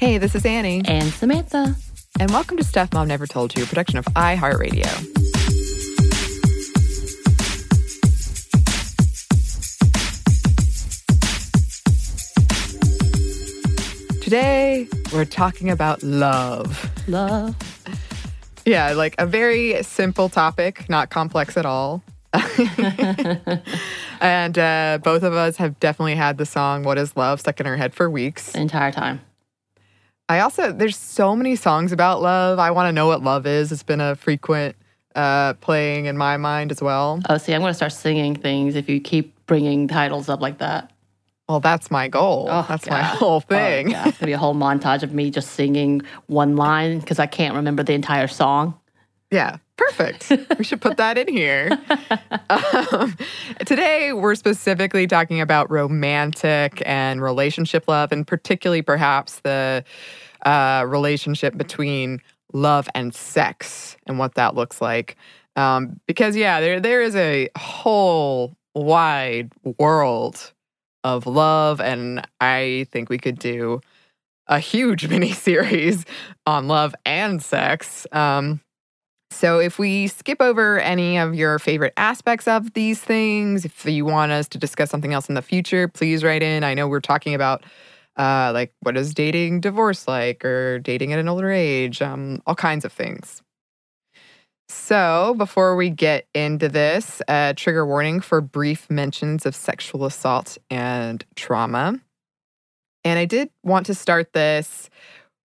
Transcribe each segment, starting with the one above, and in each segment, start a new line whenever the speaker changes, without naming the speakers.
Hey, this is Annie.
And Samantha.
And welcome to Stuff Mom Never Told You, a production of iHeartRadio. Today, we're talking about love.
Love.
Yeah, like a very simple topic, not complex at all. and uh, both of us have definitely had the song What is Love stuck in our head for weeks.
The entire time.
I also, there's so many songs about love. I want to know what love is. It's been a frequent uh, playing in my mind as well.
Oh, see, I'm going to start singing things if you keep bringing titles up like that.
Well, that's my goal.
Oh,
that's
God.
my whole
Oh,
thing.
yeah. It's going to be a whole montage of me just singing one line because I can't remember the entire song.
Yeah, perfect. we should put that in here. Um, today, we're specifically talking about romantic and relationship love, and particularly perhaps the uh, relationship between love and sex and what that looks like. Um, because yeah, there there is a whole wide world of love, and I think we could do a huge mini series on love and sex. Um, so, if we skip over any of your favorite aspects of these things, if you want us to discuss something else in the future, please write in. I know we're talking about uh, like what is dating divorce like, or dating at an older age, um, all kinds of things. So, before we get into this, uh, trigger warning for brief mentions of sexual assault and trauma. And I did want to start this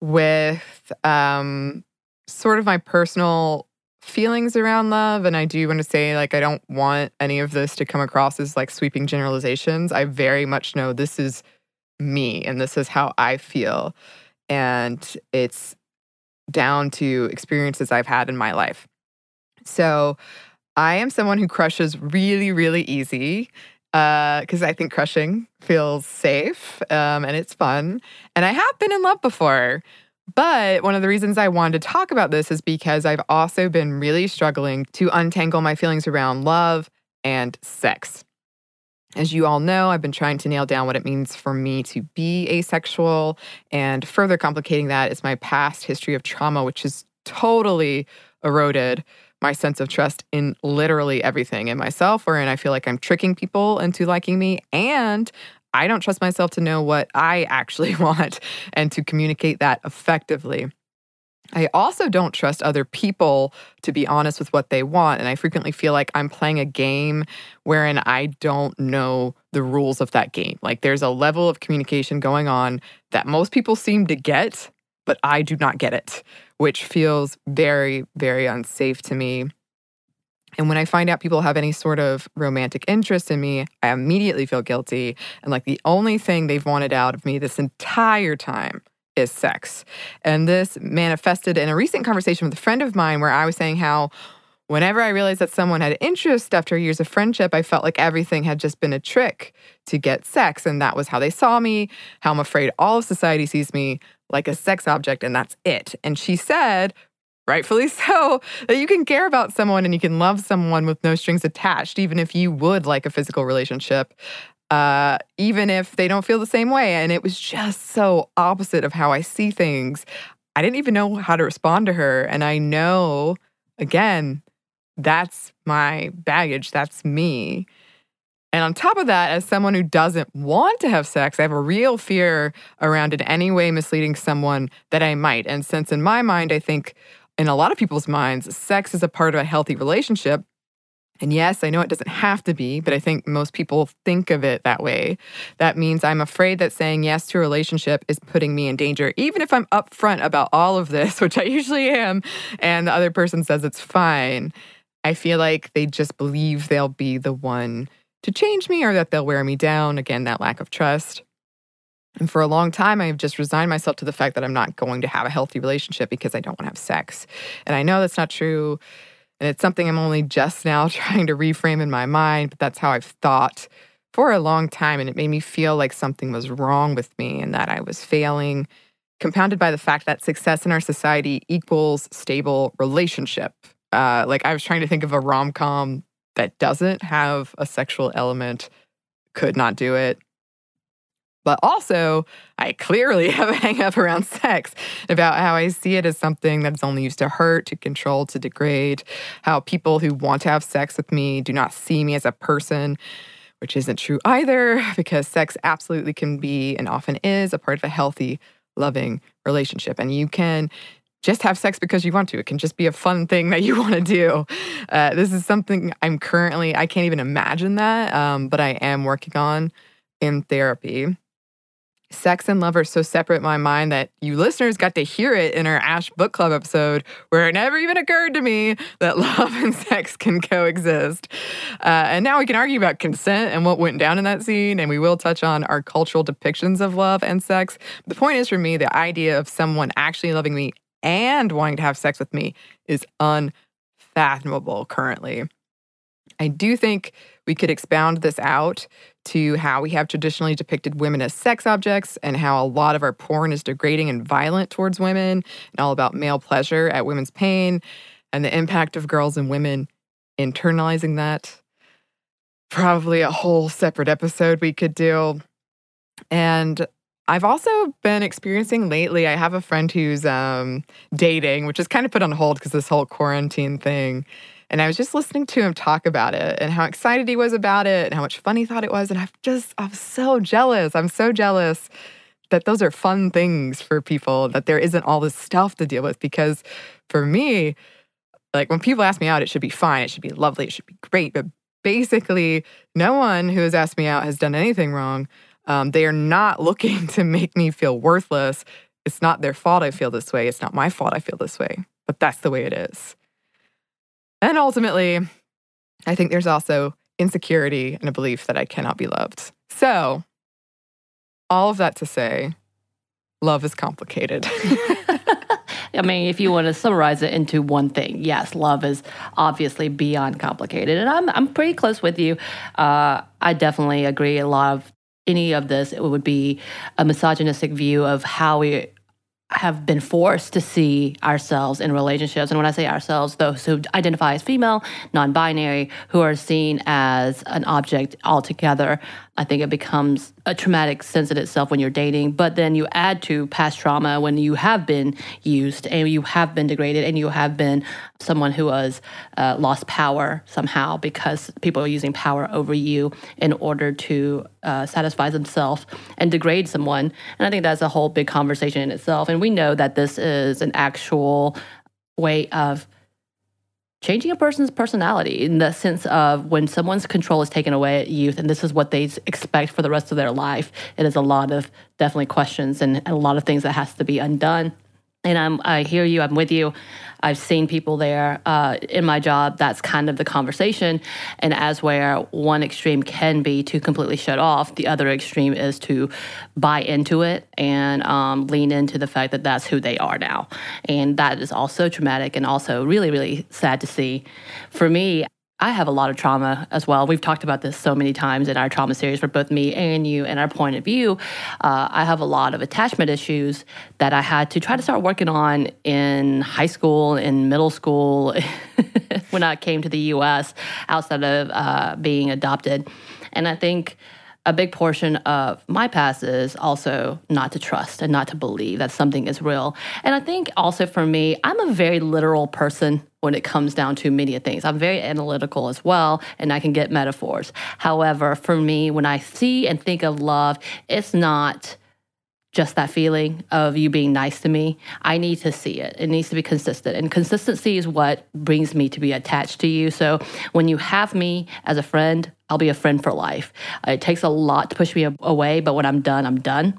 with um, sort of my personal feelings around love and i do want to say like i don't want any of this to come across as like sweeping generalizations. I very much know this is me and this is how i feel and it's down to experiences i've had in my life. So i am someone who crushes really really easy Uh because i think crushing feels safe um, and it's fun and i have been in love before but one of the reasons I wanted to talk about this is because I've also been really struggling to untangle my feelings around love and sex. As you all know, I've been trying to nail down what it means for me to be asexual. And further complicating that is my past history of trauma, which has totally eroded my sense of trust in literally everything in myself, wherein I feel like I'm tricking people into liking me and I don't trust myself to know what I actually want and to communicate that effectively. I also don't trust other people to be honest with what they want. And I frequently feel like I'm playing a game wherein I don't know the rules of that game. Like there's a level of communication going on that most people seem to get, but I do not get it, which feels very, very unsafe to me. And when I find out people have any sort of romantic interest in me, I immediately feel guilty. And like the only thing they've wanted out of me this entire time is sex. And this manifested in a recent conversation with a friend of mine where I was saying how whenever I realized that someone had interest after years of friendship, I felt like everything had just been a trick to get sex. And that was how they saw me, how I'm afraid all of society sees me like a sex object, and that's it. And she said, rightfully so, that you can care about someone and you can love someone with no strings attached, even if you would like a physical relationship, uh, even if they don't feel the same way. And it was just so opposite of how I see things. I didn't even know how to respond to her. And I know, again, that's my baggage, that's me. And on top of that, as someone who doesn't want to have sex, I have a real fear around in any way misleading someone that I might. And since in my mind, I think in a lot of people's minds, sex is a part of a healthy relationship. And yes, I know it doesn't have to be, but I think most people think of it that way. That means I'm afraid that saying yes to a relationship is putting me in danger, even if I'm upfront about all of this, which I usually am, and the other person says it's fine. I feel like they just believe they'll be the one to change me or that they'll wear me down. Again, that lack of trust. And for a long time, I've just resigned myself to the fact that I'm not going to have a healthy relationship because I don't want to have sex. And I know that's not true. And it's something I'm only just now trying to reframe in my mind, but that's how I've thought for a long time. And it made me feel like something was wrong with me and that I was failing, compounded by the fact that success in our society equals stable relationship. Uh, like I was trying to think of a rom com that doesn't have a sexual element, could not do it. But also, I clearly have a hang up around sex about how I see it as something that's only used to hurt, to control, to degrade. How people who want to have sex with me do not see me as a person, which isn't true either, because sex absolutely can be and often is a part of a healthy, loving relationship. And you can just have sex because you want to. It can just be a fun thing that you want to do. Uh, this is something I'm currently, I can't even imagine that, um, but I am working on in therapy. Sex and love are so separate in my mind that you listeners got to hear it in our Ash Book Club episode, where it never even occurred to me that love and sex can coexist. Uh, and now we can argue about consent and what went down in that scene, and we will touch on our cultural depictions of love and sex. The point is for me, the idea of someone actually loving me and wanting to have sex with me is unfathomable currently. I do think we could expound this out to how we have traditionally depicted women as sex objects and how a lot of our porn is degrading and violent towards women and all about male pleasure at women's pain and the impact of girls and women internalizing that. Probably a whole separate episode we could do. And I've also been experiencing lately, I have a friend who's um, dating, which is kind of put on hold because this whole quarantine thing. And I was just listening to him talk about it and how excited he was about it and how much fun he thought it was. And I'm just, I'm so jealous. I'm so jealous that those are fun things for people, that there isn't all this stuff to deal with. Because for me, like when people ask me out, it should be fine. It should be lovely. It should be great. But basically, no one who has asked me out has done anything wrong. Um, they are not looking to make me feel worthless. It's not their fault I feel this way. It's not my fault I feel this way. But that's the way it is. And ultimately, I think there's also insecurity and a belief that I cannot be loved. So, all of that to say, love is complicated.
I mean, if you want to summarize it into one thing, yes, love is obviously beyond complicated, and I'm I'm pretty close with you. Uh, I definitely agree. A lot of any of this, it would be a misogynistic view of how we have been forced to see ourselves in relationships. And when I say ourselves, those who identify as female, non binary, who are seen as an object altogether, I think it becomes a traumatic sense in itself when you're dating. But then you add to past trauma when you have been used and you have been degraded and you have been someone who has uh, lost power somehow because people are using power over you in order to uh, satisfy themselves and degrade someone. And I think that's a whole big conversation in itself. And we know that this is an actual way of changing a person's personality in the sense of when someone's control is taken away at youth and this is what they expect for the rest of their life it is a lot of definitely questions and a lot of things that has to be undone and I'm, I hear you. I'm with you. I've seen people there uh, in my job. That's kind of the conversation. And as where one extreme can be to completely shut off, the other extreme is to buy into it and um, lean into the fact that that's who they are now. And that is also traumatic and also really, really sad to see. For me, I have a lot of trauma as well. We've talked about this so many times in our trauma series for both me and you and our point of view. Uh, I have a lot of attachment issues that I had to try to start working on in high school, in middle school, when I came to the US outside of uh, being adopted. And I think a big portion of my past is also not to trust and not to believe that something is real. And I think also for me, I'm a very literal person when it comes down to many things. I'm very analytical as well, and I can get metaphors. However, for me, when I see and think of love, it's not just that feeling of you being nice to me. I need to see it. It needs to be consistent. And consistency is what brings me to be attached to you. So when you have me as a friend, I'll be a friend for life. It takes a lot to push me away, but when I'm done, I'm done.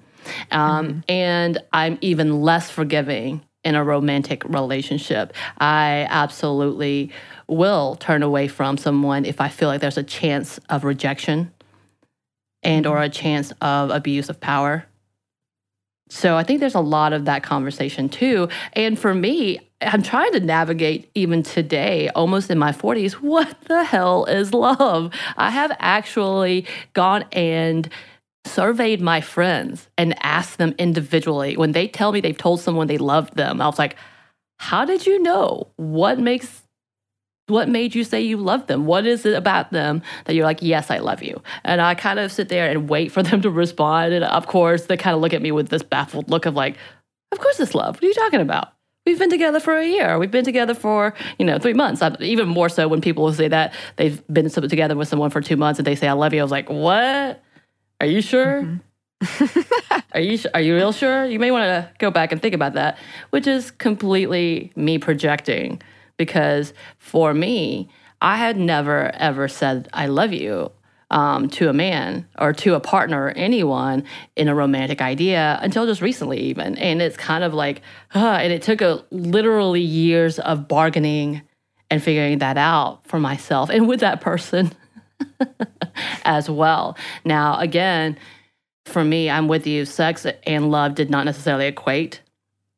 Um, mm-hmm. And I'm even less forgiving in a romantic relationship. I absolutely will turn away from someone if I feel like there's a chance of rejection and or mm-hmm. a chance of abuse of power so I think there's a lot of that conversation too. And for me, I'm trying to navigate even today, almost in my 40s, what the hell is love? I have actually gone and surveyed my friends and asked them individually when they tell me they've told someone they loved them. I was like, how did you know? What makes what made you say you love them? What is it about them that you're like, yes, I love you? And I kind of sit there and wait for them to respond. And of course, they kind of look at me with this baffled look of like, of course it's love. What are you talking about? We've been together for a year. We've been together for, you know, three months. I, even more so when people say that they've been together with someone for two months and they say, I love you. I was like, what? Are you sure? Mm-hmm. are you are you real sure? You may want to go back and think about that, which is completely me projecting because for me, I had never ever said I love you um, to a man or to a partner or anyone in a romantic idea until just recently, even. And it's kind of like, uh, and it took a literally years of bargaining and figuring that out for myself and with that person as well. Now, again, for me, I'm with you. Sex and love did not necessarily equate,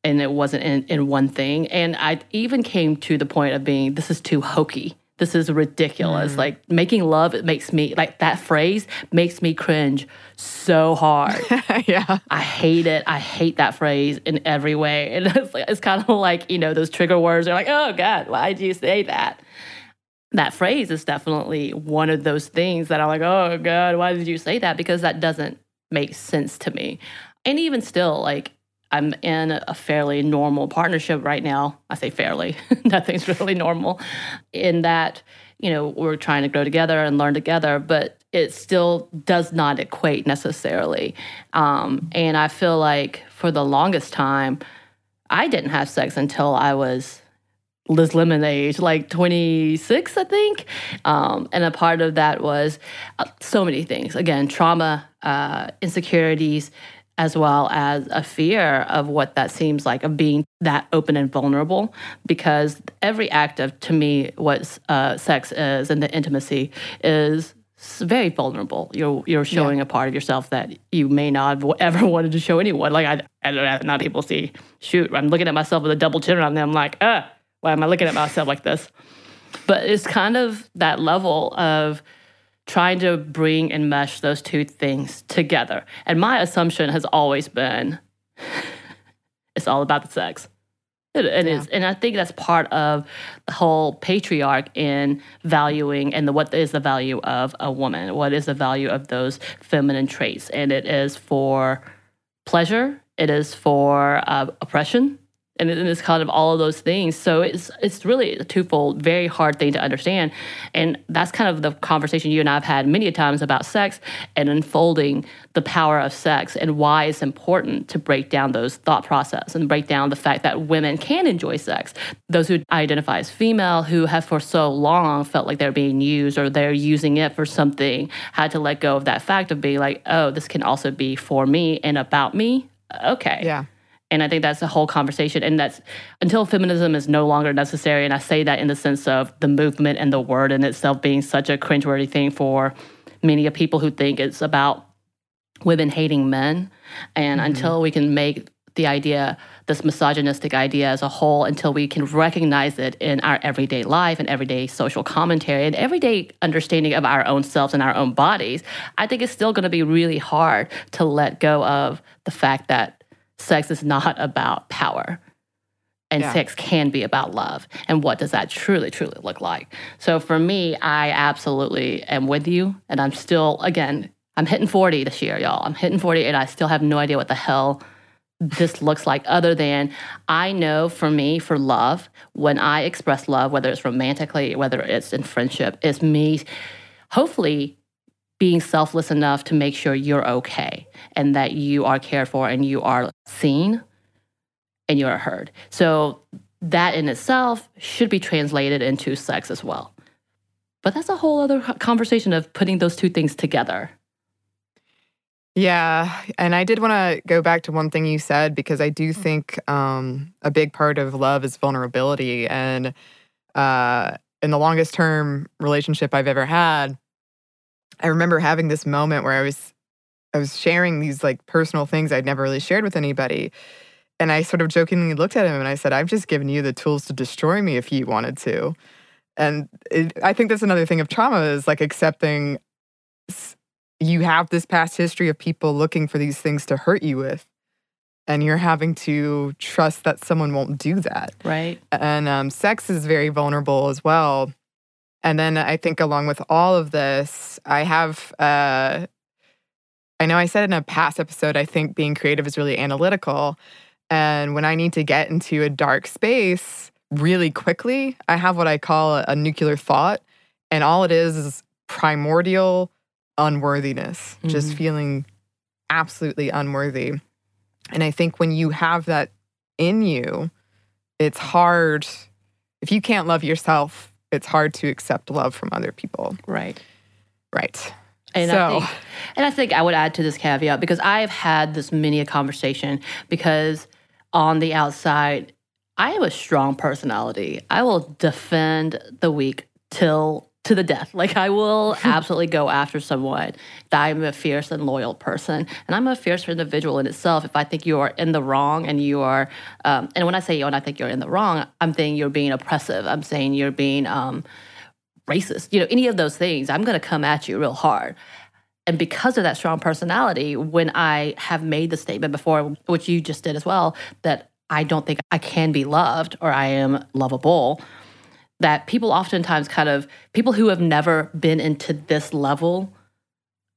and it wasn't in, in one thing. And I even came to the point of being, this is too hokey. This is ridiculous. Mm. Like making love, it makes me like that phrase makes me cringe so hard.
yeah,
I hate it. I hate that phrase in every way. And it's like, it's kind of like you know those trigger words. They're like, oh God, why did you say that? That phrase is definitely one of those things that I'm like, oh God, why did you say that? Because that doesn't make sense to me. And even still, like I'm in a fairly normal partnership right now. I say fairly, nothing's really normal in that, you know, we're trying to grow together and learn together, but it still does not equate necessarily. Um, and I feel like for the longest time, I didn't have sex until I was Liz Lemon age, like 26, I think. Um, and a part of that was uh, so many things. Again, trauma, uh, insecurities, as well as a fear of what that seems like of being that open and vulnerable. Because every act of, to me, what uh, sex is and the intimacy is very vulnerable. You're you're showing yeah. a part of yourself that you may not have ever wanted to show anyone. Like I, I not able to see. Shoot, I'm looking at myself with a double chin on them. I'm like, ah, why am I looking at myself like this? But it's kind of that level of trying to bring and mesh those two things together. And my assumption has always been it's all about the sex. It, it yeah. is, and I think that's part of the whole patriarch in valuing and the, what is the value of a woman, what is the value of those feminine traits, and it is for pleasure, it is for uh, oppression, and it's kind of all of those things. So it's it's really a twofold, very hard thing to understand, and that's kind of the conversation you and I have had many times about sex and unfolding the power of sex and why it's important to break down those thought process and break down the fact that women can enjoy sex. Those who identify as female who have for so long felt like they're being used or they're using it for something had to let go of that fact of being like, oh, this can also be for me and about me. Okay.
Yeah
and I think that's a whole conversation. And that's until feminism is no longer necessary. And I say that in the sense of the movement and the word in itself being such a cringeworthy thing for many of people who think it's about women hating men. And mm-hmm. until we can make the idea, this misogynistic idea as a whole, until we can recognize it in our everyday life and everyday social commentary and everyday understanding of our own selves and our own bodies, I think it's still going to be really hard to let go of the fact that sex is not about power. And yeah. sex can be about love. And what does that truly truly look like? So for me i absolutely am with you. And i'm still again i'm hitting 40 this year y'all. I'm hitting 40 and i still have no idea what the hell this looks like other than i know for me for love when i express love whether it's romantically whether it's in friendship it's me hopefully being selfless enough to make sure you're okay and that you are cared for and you are seen and you are heard. So that in itself should be translated into sex as well. But that's a whole other conversation of putting those two things together.
Yeah, and I did want to go back to one thing you said because I do think um, a big part of love is vulnerability, and uh, in the longest term relationship I've ever had, I remember having this moment where I was I was sharing these like personal things I'd never really shared with anybody. And I sort of jokingly looked at him and I said, I've just given you the tools to destroy me if you wanted to. And it, I think that's another thing of trauma is like accepting you have this past history of people looking for these things to hurt you with. And you're having to trust that someone won't do that.
Right.
And um, sex is very vulnerable as well And then I think along with all of this, I have uh I know I said in a past episode, I think being creative is really analytical. And when I need to get into a dark space really quickly, I have what I call a, a nuclear thought. And all it is is primordial unworthiness, just
Mhm.
feeling absolutely unworthy. And I think when you have that in you, it's hard. If you can't love yourself, it's hard to accept love from other people.
Right.
Right.
And
so,
I think and I think I would add to this caveat because I've had this many a conversation because on the outside, I have a strong personality. I will defend the weak till to the death. Like I will absolutely go after someone. I'm a fierce and loyal person, and I'm a fierce individual in itself. If I think you are in the wrong and you are, um, and when I say you and I think you're in the wrong, I'm saying you're being oppressive. I'm saying you're being um, racist. You know, any of those things, I'm going to come at you real hard. And because of that strong personality, when I have made the statement before, which you just did as well, that I don't think I can be loved or I am lovable, that people oftentimes kind of, people who have never been into this level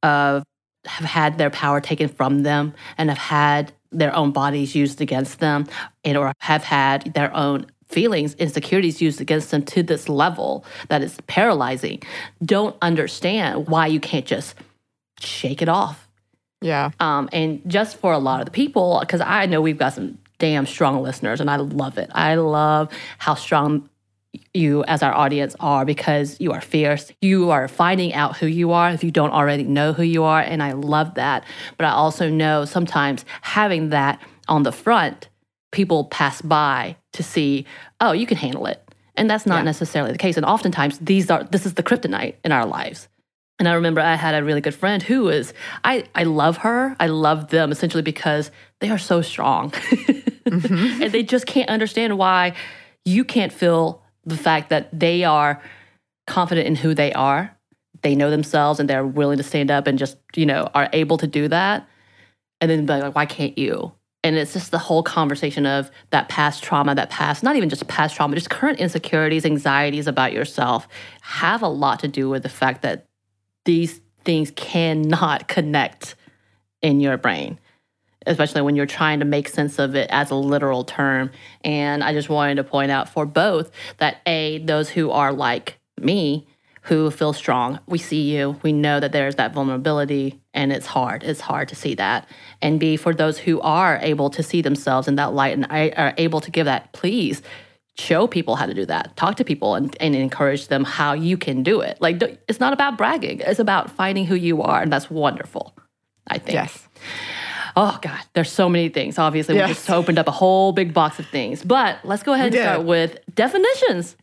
of have had their power taken from them and have had their own bodies used against them and or have had their own feelings insecurities used against them to this level that is paralyzing don't understand why you can't just shake it off
yeah.
um, and just for a lot of the people because i know we've got some damn strong listeners and i love it i love how strong you as our audience are because you are fierce. You are finding out who you are if you don't already know who you are. And I love that. But I also know sometimes having that on the front, people pass by to see, oh, you can handle it. And that's not
Yeah.
necessarily the case. And oftentimes these are this is the kryptonite in our lives. And I remember I had a really good friend who is I I love her. I love them essentially because they are so strong. Mm-hmm. and they just can't understand why you can't feel the fact that they are confident in who they are. They know themselves and they're willing to stand up and just, you know, are able to do that. And then like, why can't you? And it's just the whole conversation of that past trauma, that past, not even just past trauma, just current insecurities, anxieties about yourself have a lot to do with the fact that these things cannot connect in your brain especially when you're trying to make sense of it as a literal term. And I just wanted to point out for both that A, those who are like me, who feel strong, we see you, we know that there's that vulnerability, and it's hard. It's hard to see that. And B, for those who are able to see themselves in that light and are able to give that, please show people how to do that. Talk to people and, and encourage them how you can do it. Like, it's not about bragging, it's about finding who you are. And that's wonderful, I think.
Yes.
Oh God, there's so many things. Obviously, we just opened up a whole big box of things. But let's go ahead
We
and
did.
start with definitions.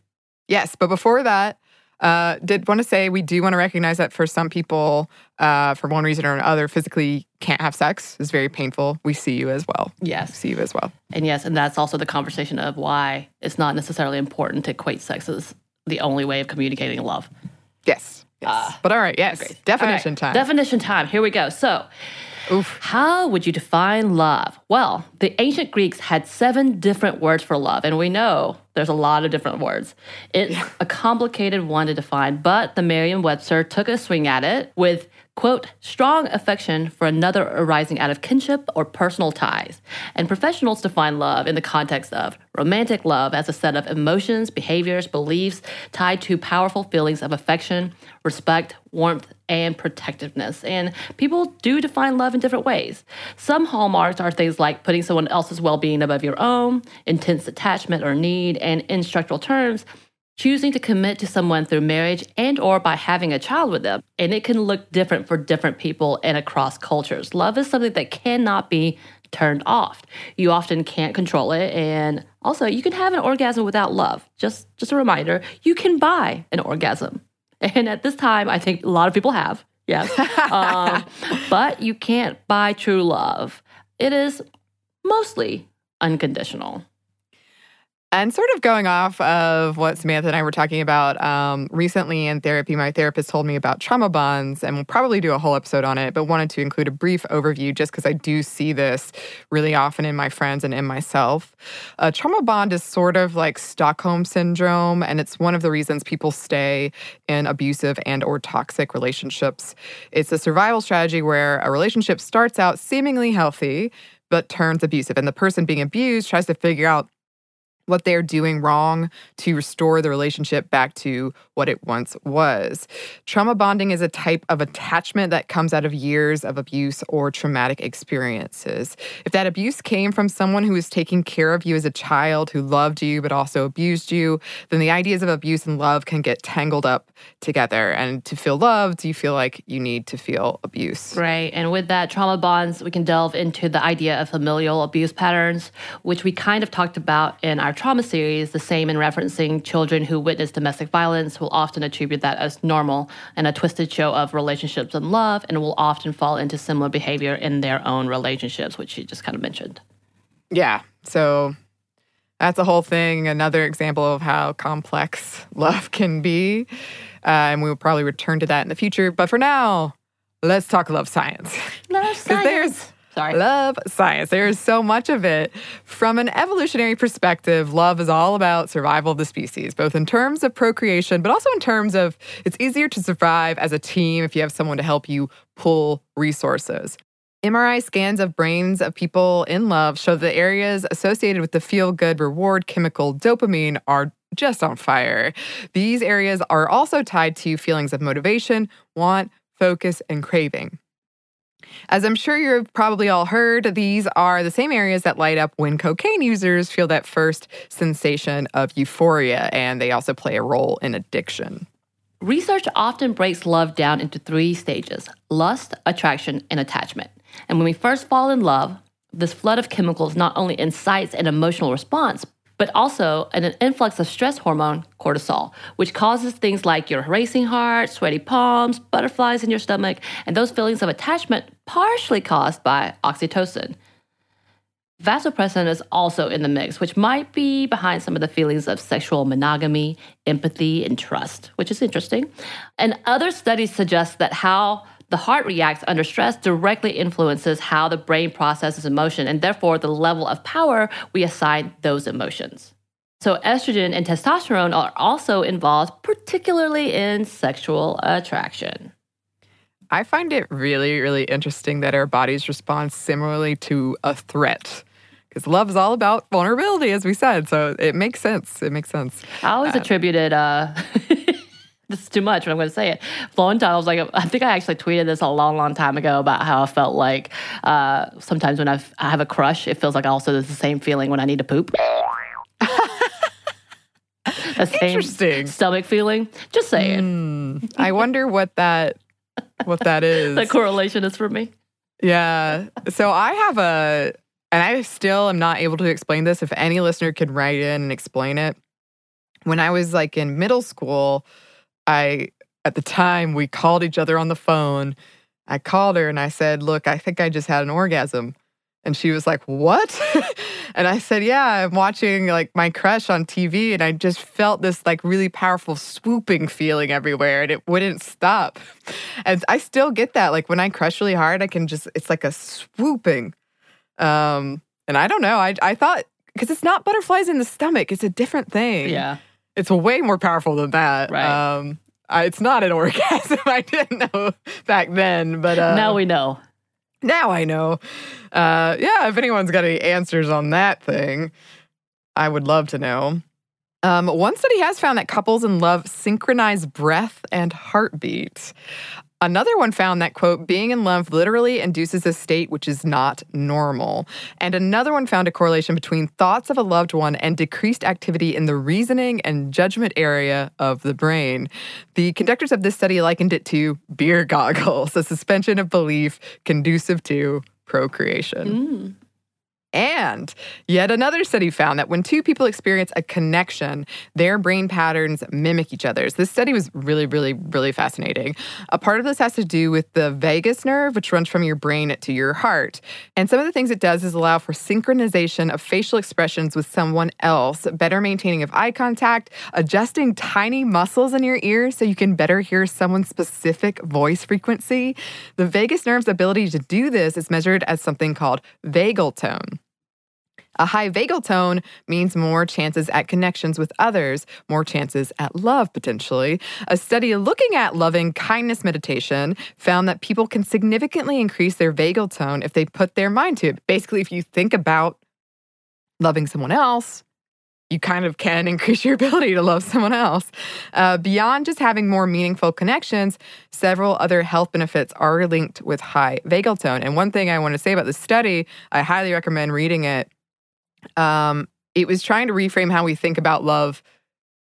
Yes, but before that, uh, did want to say we do want to recognize that for some people, uh, for one reason or another, physically can't have sex is very painful. We see you as well.
Yes.
See you as well.
And yes, and that's also the conversation of why it's not necessarily important to equate sex as the only way of communicating love.
Yes. Yes.
Ah,
but all right. Yes. Definition
right,
time.
Definition time. Here we go. So,
Oof.
How would you define love? Well, the ancient Greeks had seven different words for love, and we know there's a lot of different words. It's a complicated one to define, but the Merriam Webster took a swing at it with, quote, strong affection for another arising out of kinship or personal ties. And professionals define love in the context of romantic love as a set of emotions, behaviors, beliefs tied to powerful feelings of affection, respect, warmth, and protectiveness. And people do define love in different ways. Some hallmarks are things like putting someone else's well being above your own, intense attachment or need, and in structural terms, choosing to commit to someone through marriage and or by having a child with them. And it can look different for different people and across cultures. Love is something that cannot be turned off. You often can't control it. And also you can have an orgasm without love. Just just a reminder you can buy an orgasm and at this time i think a lot of people have yes. Um, but you can't buy true love. It is mostly unconditional
And sort of going off of what Samantha and I were talking about um, recently in therapy, my therapist told me about trauma bonds, and we'll probably do a whole episode on it, but wanted to include a brief overview just because I do see this really often in my friends and in myself. A trauma bond is sort of like Stockholm syndrome, and it's one of the reasons people stay in abusive and or toxic relationships. It's a survival strategy where a relationship starts out seemingly healthy, but turns abusive. And the person being abused tries to figure out what they're doing wrong to restore the relationship back to what it once was. Trauma bonding is a type of attachment that comes out of years of abuse or traumatic experiences. If that abuse came from someone who was taking care of you as a child, who loved you but also abused you, then the ideas of abuse and love can get tangled up together. And to feel loved, you feel like you need to feel abuse.
Right. And with that, trauma bonds, we can delve into the idea of familial abuse patterns, which we kind of talked about in our trauma series, the same in referencing children who witness domestic violence will often attribute that as normal and a twisted show of relationships and love, and will often fall into similar behavior in their own relationships, which you just kind of mentioned.
Yeah. So that's a whole thing. Another example of how complex love can be. Uh, and we will probably return to that in the future. But for now, let's talk love science.
Love science.
there's
Sorry.
Love science. There is so much of it. From an evolutionary perspective, love is all about survival of the species, both in terms of procreation, but also in terms of it's easier to survive as a team if you have someone to help you pull resources. MRI scans of brains of people in love show the areas associated with the feel good reward chemical dopamine are just on fire. These areas are also tied to feelings of motivation, want, focus, and craving. As I'm sure you've probably all heard, these are the same areas that light up when cocaine users feel that first sensation of euphoria, and they also play a role in addiction.
Research often breaks love down into three stages lust, attraction, and attachment. And when we first fall in love, this flood of chemicals not only incites an emotional response, but also an influx of stress hormone, cortisol, which causes things like your racing heart, sweaty palms, butterflies in your stomach, and those feelings of attachment partially caused by oxytocin. Vasopressin is also in the mix, which might be behind some of the feelings of sexual monogamy, empathy, and trust, which is interesting. And other studies suggest that how the heart reacts under stress directly influences how the brain processes emotion and therefore the level of power we assign those emotions. So, estrogen and testosterone are also involved, particularly in sexual attraction.
I find it really, really interesting that our bodies respond similarly to a threat. Because love is all about vulnerability, as we said. So it makes sense. It makes sense.
I always attributed, uh, this is too much, but I'm going to say it. One time I was like, I think I actually tweeted this a long, long time ago about how I felt like uh, sometimes when I've, I have a crush, it feels like also the same feeling when I need to poop. the same
Interesting.
stomach feeling. Just saying.
I wonder what that what that is.
The correlation is for me.
Yeah. So I have a, and I still am not able to explain this. If any listener could write in and explain it. When I was like in middle school, I, at the time, we called each other on the phone. I called her and I said, Look, I think I just had an orgasm. And she was like, What? and I said, Yeah, I'm watching like my crush on TV. And I just felt this like really powerful swooping feeling everywhere and it wouldn't stop. And I still get that. Like when I crush really hard, I can just, it's like a swooping. Um, and I don't know. I, I thought, because it's not butterflies in the stomach, it's a different thing.
Yeah.
It's way more powerful than that.
Right.
Um, I, it's not an orgasm. I didn't know back then, but uh,
now we know.
Now I know. Uh, yeah, if anyone's got any answers on that thing, I would love to know. Um, one study has found that couples in love synchronize breath and heartbeat. Another one found that, quote, being in love literally induces a state which is not normal. And another one found a correlation between thoughts of a loved one and decreased activity in the reasoning and judgment area of the brain. The conductors of this study likened it to beer goggles, a suspension of belief conducive to procreation. Mm. And yet another study found that when two people experience a connection, their brain patterns mimic each other's. This study was really, really, really fascinating. A part of this has to do with the vagus nerve, which runs from your brain to your heart. And some of the things it does is allow for synchronization of facial expressions with someone else, better maintaining of eye contact, adjusting tiny muscles in your ears so you can better hear someone's specific voice frequency. The vagus nerve's ability to do this is measured as something called vagal tone. A high vagal tone means more chances at connections with others, more chances at love potentially. A study looking at loving kindness meditation found that people can significantly increase their vagal tone if they put their mind to it. Basically, if you think about loving someone else, you kind of can increase your ability to love someone else. Uh, beyond just having more meaningful connections, several other health benefits are linked with high vagal tone. And one thing I want to say about this study, I highly recommend reading it. Um, it was trying to reframe how we think about love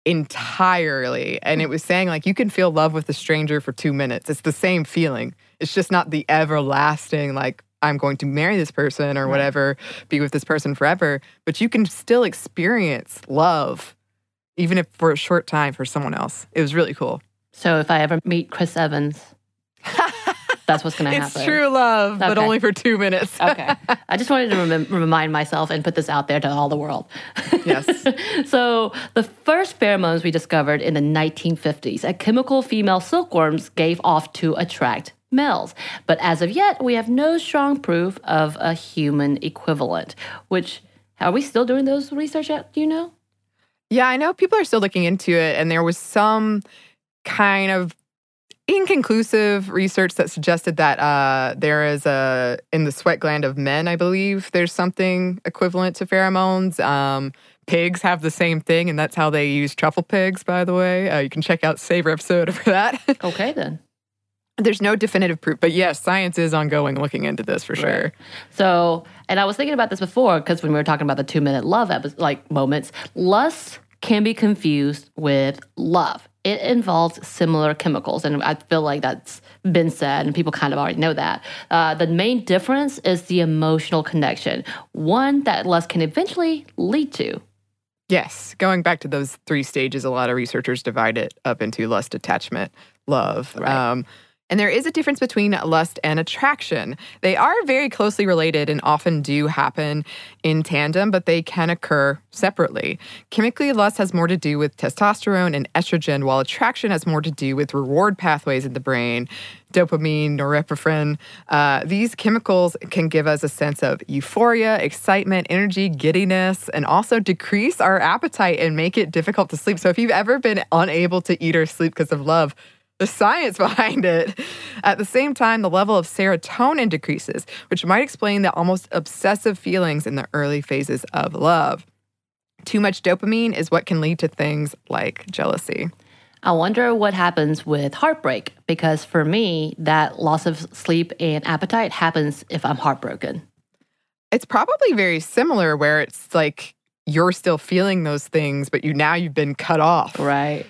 entirely. And it was saying, like, you can feel love with a stranger for two minutes. It's the same feeling. It's just not the everlasting, like, I'm going to marry this person or whatever, be with this person forever. But you can still experience love, even if for a short time for someone else. It was really cool.
So if I ever meet Chris Evans, that's what's going to happen.
It's true love, but only for two minutes.
okay. I just wanted to rem- remind myself and put this out there to all the world.
Yes.
so, the first pheromones we discovered in the 1950s, a chemical female silkworms gave off to attract males. But as of yet, we have no strong proof of a human equivalent, which are we still doing those research yet? Do you know?
Yeah, I know people are still looking into it, and there was some kind of inconclusive research that suggested that uh, there is a in the sweat gland of men, I believe, there's something equivalent to pheromones. Um, pigs have the same thing, and that's how they use truffle pigs. By the way, uh, you can check out Savor episode for that.
Okay, then.
there's no definitive proof, but yes, science is ongoing, looking into this for sure.
So, and I was thinking about this before because when we were talking about the two minute love like moments, lust can be confused with love. It involves similar chemicals, and I feel like that's been said, and people kind of already know that. Uh, the main difference is the emotional connection, one that lust can eventually lead to.
Yes, going back to those three stages, a lot of researchers divide it up into lust, attachment, love.
Right.
Um, and there is a difference between lust and attraction. They are very closely related and often do happen in tandem, but they can occur separately. Chemically, lust has more to do with testosterone and estrogen, while attraction has more to do with reward pathways in the brain, dopamine, norepinephrine. Uh, these chemicals can give us a sense of euphoria, excitement, energy, giddiness, and also decrease our appetite and make it difficult to sleep. So if you've ever been unable to eat or sleep because of love, the science behind it. At the same time, the level of serotonin decreases, which might explain the almost obsessive feelings in the early phases of love. Too much dopamine is what can lead to things like jealousy.
I wonder what happens with heartbreak because for me, that loss of sleep and appetite happens if I'm heartbroken.
It's probably very similar where it's like you're still feeling those things, but you now you've been cut off.
Right.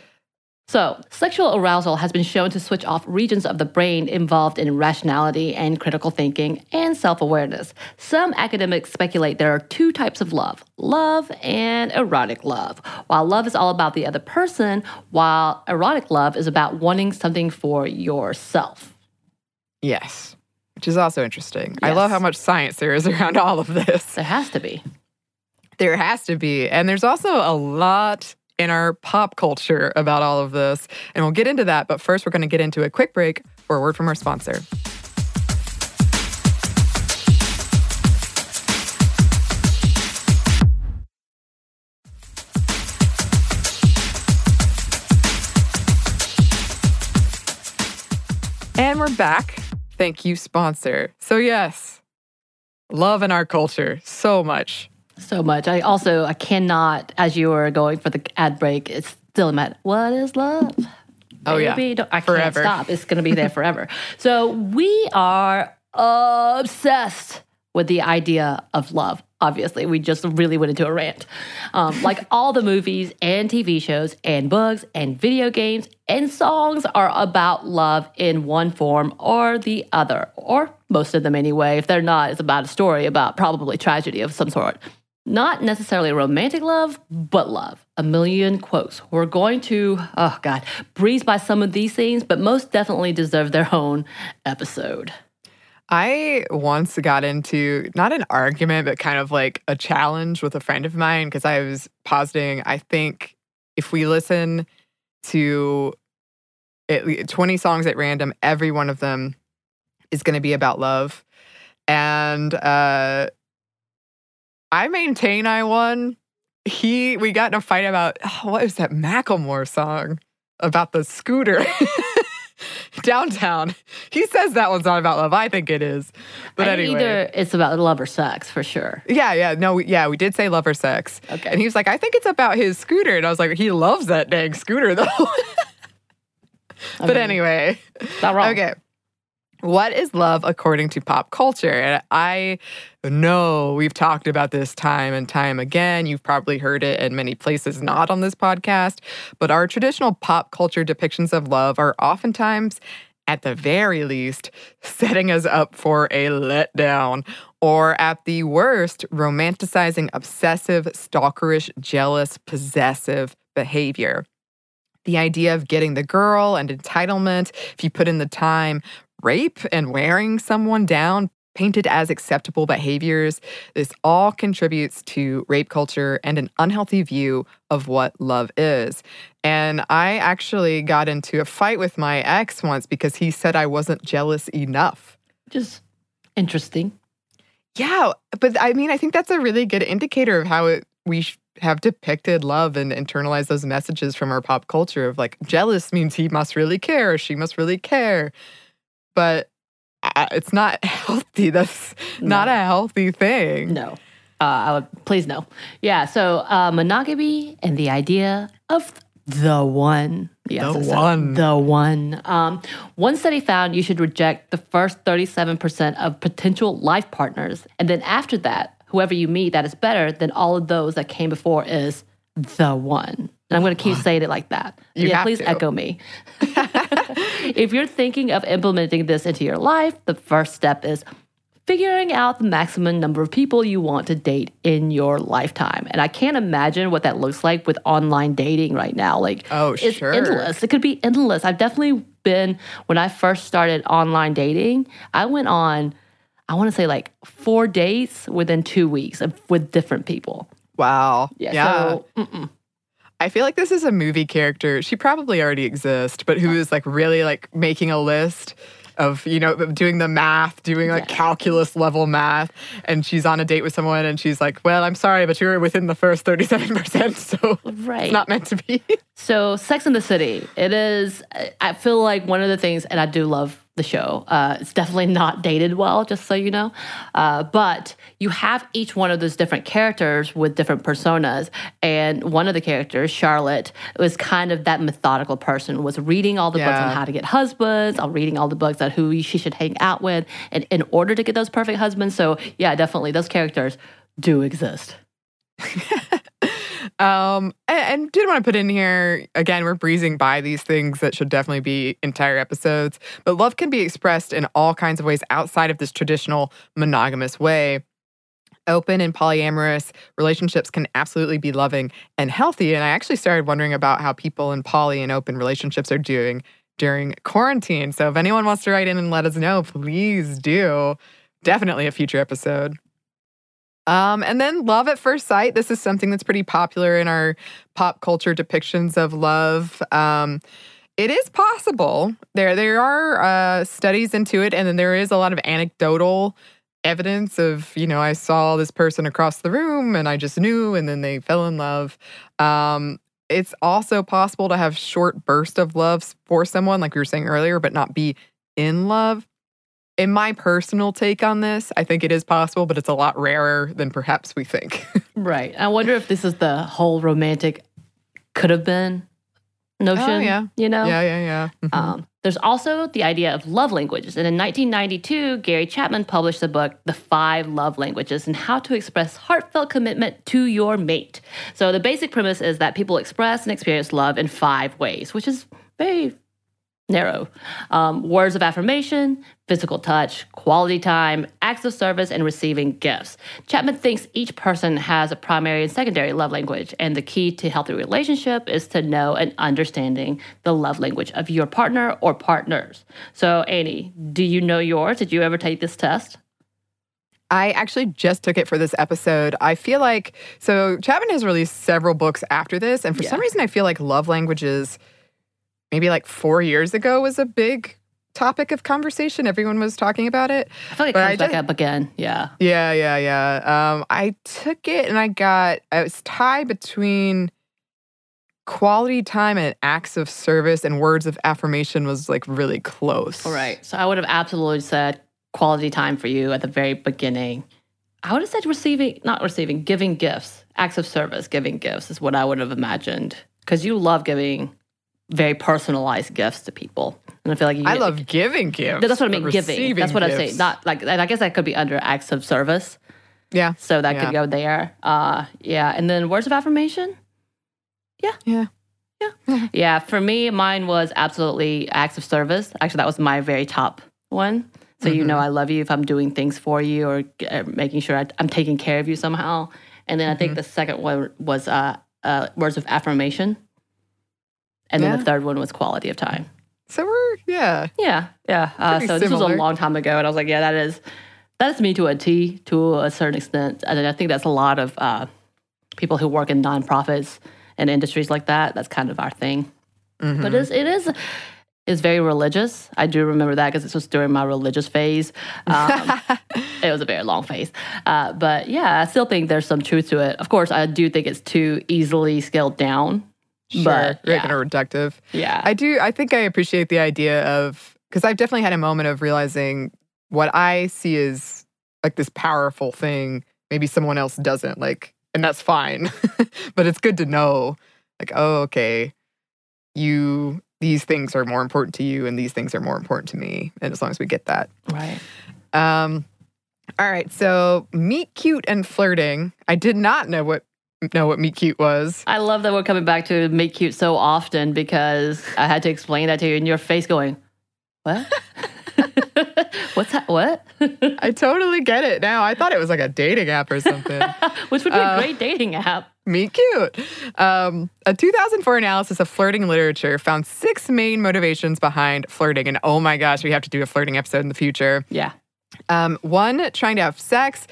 So, sexual arousal has been shown to switch off regions of the brain involved in rationality and critical thinking and self awareness. Some academics speculate there are two types of love love and erotic love. While love is all about the other person, while erotic love is about wanting something for yourself.
Yes. Which is also interesting. I love how much science there is around all of this.
There has to be.
There has to be. And there's also a lot in our pop culture about all of this. And we'll get into that. But first, we're going to get into a quick break for a word from our sponsor. And we're back. Thank you, sponsor. So, yes, love in our culture so much.
So much. I also I cannot, as you were going for the ad break, it's still in my what is love?
Oh, yeah.
Baby, don't- I
Forever.
can't stop. It's going to be there forever. so we are obsessed with the idea of love. Obviously, we just really went into a rant. Um, like all the movies and TV shows and books and video games and songs are about love in one form or the other, or most of them anyway. If they're not, it's about a story about probably tragedy of some sort. Not necessarily romantic love, but love. A million quotes. We're going to, oh God, breeze by some of these things, but most definitely deserve their own episode.
I once got into not an argument, but kind of like a challenge with a friend of mine because I was positing, I think if we listen to at least 20 songs at random, every one of them is going to be about love. And uh, I maintain I won. He, we got in a fight about, oh, what was that Macklemore song about the scooter? Downtown. He says that one's not about love. I think it is. But
And
anyway.
Either it's about love or sex for sure.
Yeah, yeah. No, we- yeah, we did say love or sex.
Okay.
And he was like, I think it's about his scooter. And I was like, he loves that dang scooter though. but
mean,
anyway.
Not wrong.
Okay. What is love according to pop culture? And I know we've talked about this time and time again. You've probably heard it in many places, not on this podcast. But our traditional pop culture depictions of love are oftentimes, at the very least, setting us up for a letdown. Or at the worst, romanticizing obsessive, stalkerish, jealous, possessive behavior the idea of getting the girl and entitlement, if you put in the time, rape and wearing someone down, painted as acceptable behaviors, this all contributes to rape culture and an unhealthy view of what love is. And I actually got into a fight with my ex once because he said I wasn't jealous enough.
Just interesting.
Yeah, but I mean, I think that's a really good indicator of how it, we sh- have depicted love and internalized those messages from our pop culture of like jealous means he must really care or she must really care. But it's not healthy. That's not a healthy thing.
No. Uh, I would please no. Yeah. So uh, monogamy and the idea of the one. Yes,
The one.
The one. Um, one study found you should reject the first 37% of potential life partners. And then after that, whoever you meet that is better than all of those that came before is the one. And I'm going to keep saying it like that.
You
yeah, please
to.
echo me. if you're thinking of implementing this into your life, the first step is figuring out the maximum number of people you want to date in your lifetime. And I can't imagine what that looks like with online dating right now. Like,
Oh,
it's
sure.
endless. It could be endless. I've definitely been, when I first started online dating, I went on, I want to say like four dates within two weeks of, with different people.
Wow.
Yeah.
yeah.
So.
I feel like this is a movie character. She probably already exists, but who is like really like making a list of, you know, doing the math, doing like
Yeah.
calculus level math. And she's on a date with someone and she's like, well, I'm sorry, but you're within the first 37%. So
right.
it's not meant to be.
So, Sex in the City, it is, I feel like one of the things, and I do love the show, uh, it's definitely not dated well, just so you know. Uh, but you have each one of those different characters with different personas. And one of the characters, Charlotte, was kind of that methodical person, was reading all the books on how to get husbands, or reading all the books on who she should hang out with, and in order to get those perfect husbands. So, yeah, definitely, those characters do exist.
Um, and, and did want to put in here again, we're breezing by these things that should definitely be entire episodes, but love can be expressed in all kinds of ways outside of this traditional monogamous way. Open and polyamorous relationships can absolutely be loving and healthy. And I actually started wondering about how people in poly and open relationships are doing during quarantine. So if anyone wants to write in and let us know, please do. Definitely a future episode. Um, and then love at first sight. This is something that's pretty popular in our pop culture depictions of love. Um, it is possible. There, there are uh, studies into it, and then there is a lot of anecdotal evidence of, you know, I saw this person across the room, and I just knew, and then they fell in love. Um, it's also possible to have short bursts of love for someone, like we were saying earlier, but not be in love. In my personal take on this, I think it is possible, but it's a lot rarer than perhaps we think.
Right. I wonder if this is the whole romantic could have been notion.
Oh, yeah.
You know?
yeah, yeah, yeah. Mhm.
Um, there's also the idea of love languages. And in 1992, Gary Chapman published the book, The Five Love Languages and How to Express Heartfelt Commitment to Your Mate. So the basic premise is that people express and experience love in five ways, which is very narrow. Um, words of affirmation, physical touch, quality time, acts of service, and receiving gifts. Chapman thinks each person has a primary and secondary love language, and the key to healthy relationship is to know and understanding the love language of your partner or partners. So, Annie, do you know yours? Did you ever take this test?
I actually just took it for this episode. I feel like so Chapman has released several books after this, and for
Yeah.
some reason, I feel like love languages, maybe like four years ago, was a big topic of conversation. Everyone was talking about it.
I feel like it comes back up again. Yeah.
Yeah, yeah, yeah. Um, I took it and I got I was tied between quality time and acts of service and words of affirmation was like really close.
All right. So I would have absolutely said quality time for you at the very beginning. I would have said receiving, not receiving, giving gifts, acts of service, giving gifts is what I would have imagined. Because you love giving very personalized gifts to people. And I feel like you
I love giving gifts.
That's what I mean, giving. That's what I say.
gifts-
Not like, and I guess that could be under acts of service.
Yeah.
So that
Yeah.
could go there. Uh, yeah. And then words of affirmation.
Yeah.
Yeah, Yeah. yeah. for me, mine was absolutely acts of service. Actually, that was my very top one. So you know, I love you if I'm doing things for you or uh, making sure I, I'm taking care of you somehow. And then I think the second one was uh, uh, words of affirmation, and then
Yeah.
the third one was quality of time.
So we're yeah.
Yeah, yeah. Uh, so this was a long time ago, and I was like, yeah, that is that is me to a T to a certain extent, and I think that's a lot of uh, people who work in nonprofits and industries like that. That's kind of our thing.
Mm-hmm.
But it's, it is it's very religious. I do remember that because this was during my religious phase. Um, it was a very long phase, uh, but yeah, I still think there's some truth to it. Of course, I do think it's too easily scaled down.
Sure.
But, yeah.
kind of reductive.
Yeah,
I do. I think I appreciate the idea of because I've definitely had a moment of realizing what I see is like this powerful thing. Maybe someone else doesn't like, and that's fine. but it's good to know, like, oh, okay, you these things are more important to you, and these things are more important to me. And as long as we get that,
right.
um, all right. So meet cute and flirting. I did not know what know what meet cute was.
I love that we're coming back to make cute so often because I had to explain that to you, and your face going, "What? What's that? What?"
I totally get it now. I thought it was like a dating app or something.
Which would be
Uh,
a great dating app.
Meet cute. Um, a 2004 analysis of flirting literature found six main motivations behind flirting. And oh my gosh, we have to do a flirting episode in the future.
Yeah,
Um, one, trying to have sex,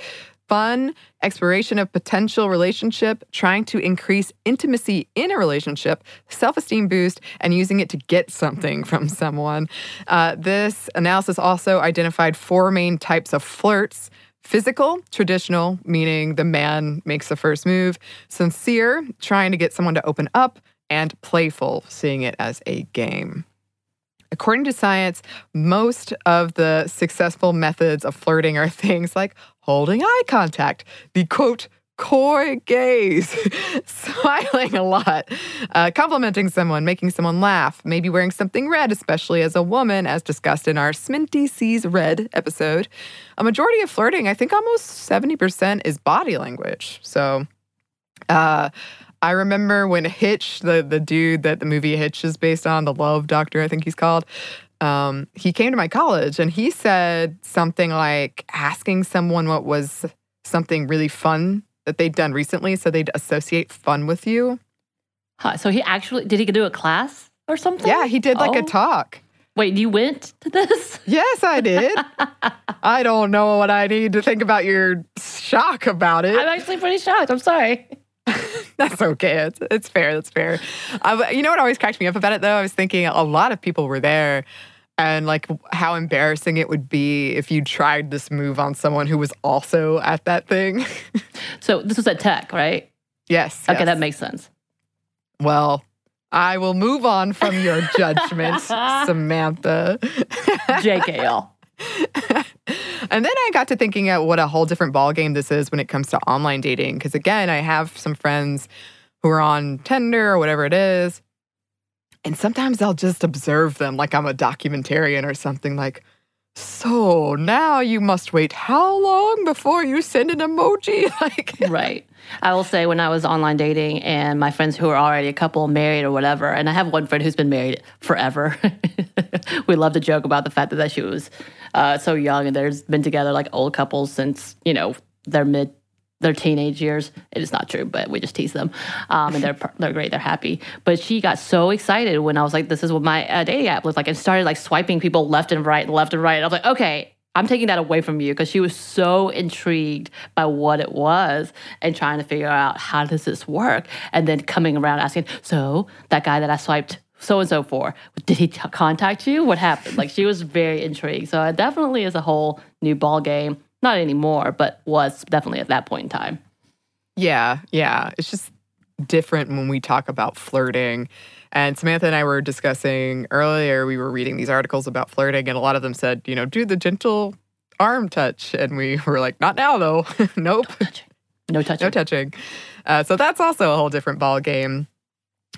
fun, exploration of potential relationship, trying to increase intimacy in a relationship, self esteem boost, and using it to get something from someone. Uh, this analysis also identified four main types of flirts. Physical, traditional, meaning the man makes the first move. Sincere, trying to get someone to open up. And playful, seeing it as a game. According to science, most of the successful methods of flirting are things like holding eye contact, the quote, coy gaze, smiling a lot, uh, complimenting someone, making someone laugh, maybe wearing something red, especially as a woman, as discussed in our Sminty Sees Red episode. A majority of flirting, I think almost 70%, is body language. So, uh, I remember when Hitch, the the dude that the movie Hitch is based on, the Love Doctor, I think he's called. Um, he came to my college and he said something like asking someone what was something really fun that they'd done recently, so they'd associate fun with you.
Huh, so he actually did he do a class or something?
Yeah, he did like a
Oh.
talk.
Wait, you went to this?
Yes, I did. I don't know what I need to think about your shock about it.
I'm actually pretty shocked. I'm sorry.
That's okay. It's, it's fair. That's fair. Uh, you know what always cracked me up about it, though? I was thinking a lot of people were there and like how embarrassing it would be if you tried this move on someone who was also at that thing.
So this was at Tech, right?
yes.
Okay,
yes.
that makes sense.
Well, I will move on from your judgment, Samantha.
JKL.
And then I got to thinking at what a whole different ballgame this is when it comes to online dating. Because again, I have some friends who are on Tinder or whatever it is. And sometimes I'll just observe them like I'm a documentarian or something like, so now you must wait how long before you send an emoji? Like,
right. I will say when I was online dating and my friends who are already a couple married or whatever, and I have one friend who's been married forever. we love to joke about the fact that, that she was uh, so young and there's been together like old couples since, you know, their mid their teenage years. It is not true, but we just tease them, um, and they're they're great. They're happy. But she got so excited when I was like, "This is what my uh, dating app looks like," and started like swiping people left and right and left and right. I was like, "Okay, I'm taking that away from you because she was so intrigued by what it was and trying to figure out how does this work, and then coming around asking, so that guy that I swiped." So and so for did he t- contact you? What happened? Like she was very intrigued. So it definitely is a whole new ball game not anymore, but was definitely at that point in time.
Yeah, yeah. It's just different when we talk about flirting. And Samantha and I were discussing earlier, we were reading these articles about flirting, and a lot of them said, you know, do the gentle arm touch. And we were like, not now, though. nope.
No touching. No touching.
No touching. Uh, so that's also a whole different ball game.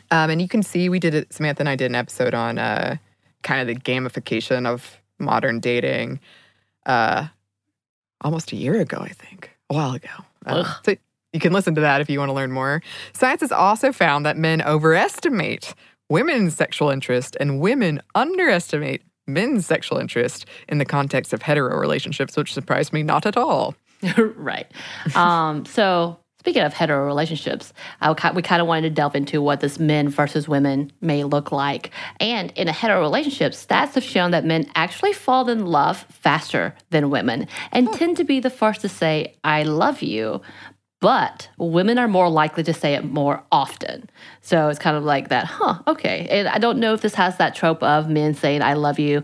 Um, and you can see we did it, Samantha and I did an episode on uh, kind of the gamification of modern dating. Uh, almost a year ago, I think, a while ago. Uh, so you can listen to that if you want to learn more. Science has also found that men overestimate women's sexual interest and women underestimate men's sexual interest in the context of hetero relationships, which surprised me not at all.
right. Um, so Speaking of hetero relationships, I, we kind of wanted to delve into what this men versus women may look like. And in a hetero relationship, stats have shown that men actually fall in love faster than women and oh. tend to be the first to say, I love you. But women are more likely to say it more often. So it's kind of like that, huh, okay. And I don't know if this has that trope of men saying, I love you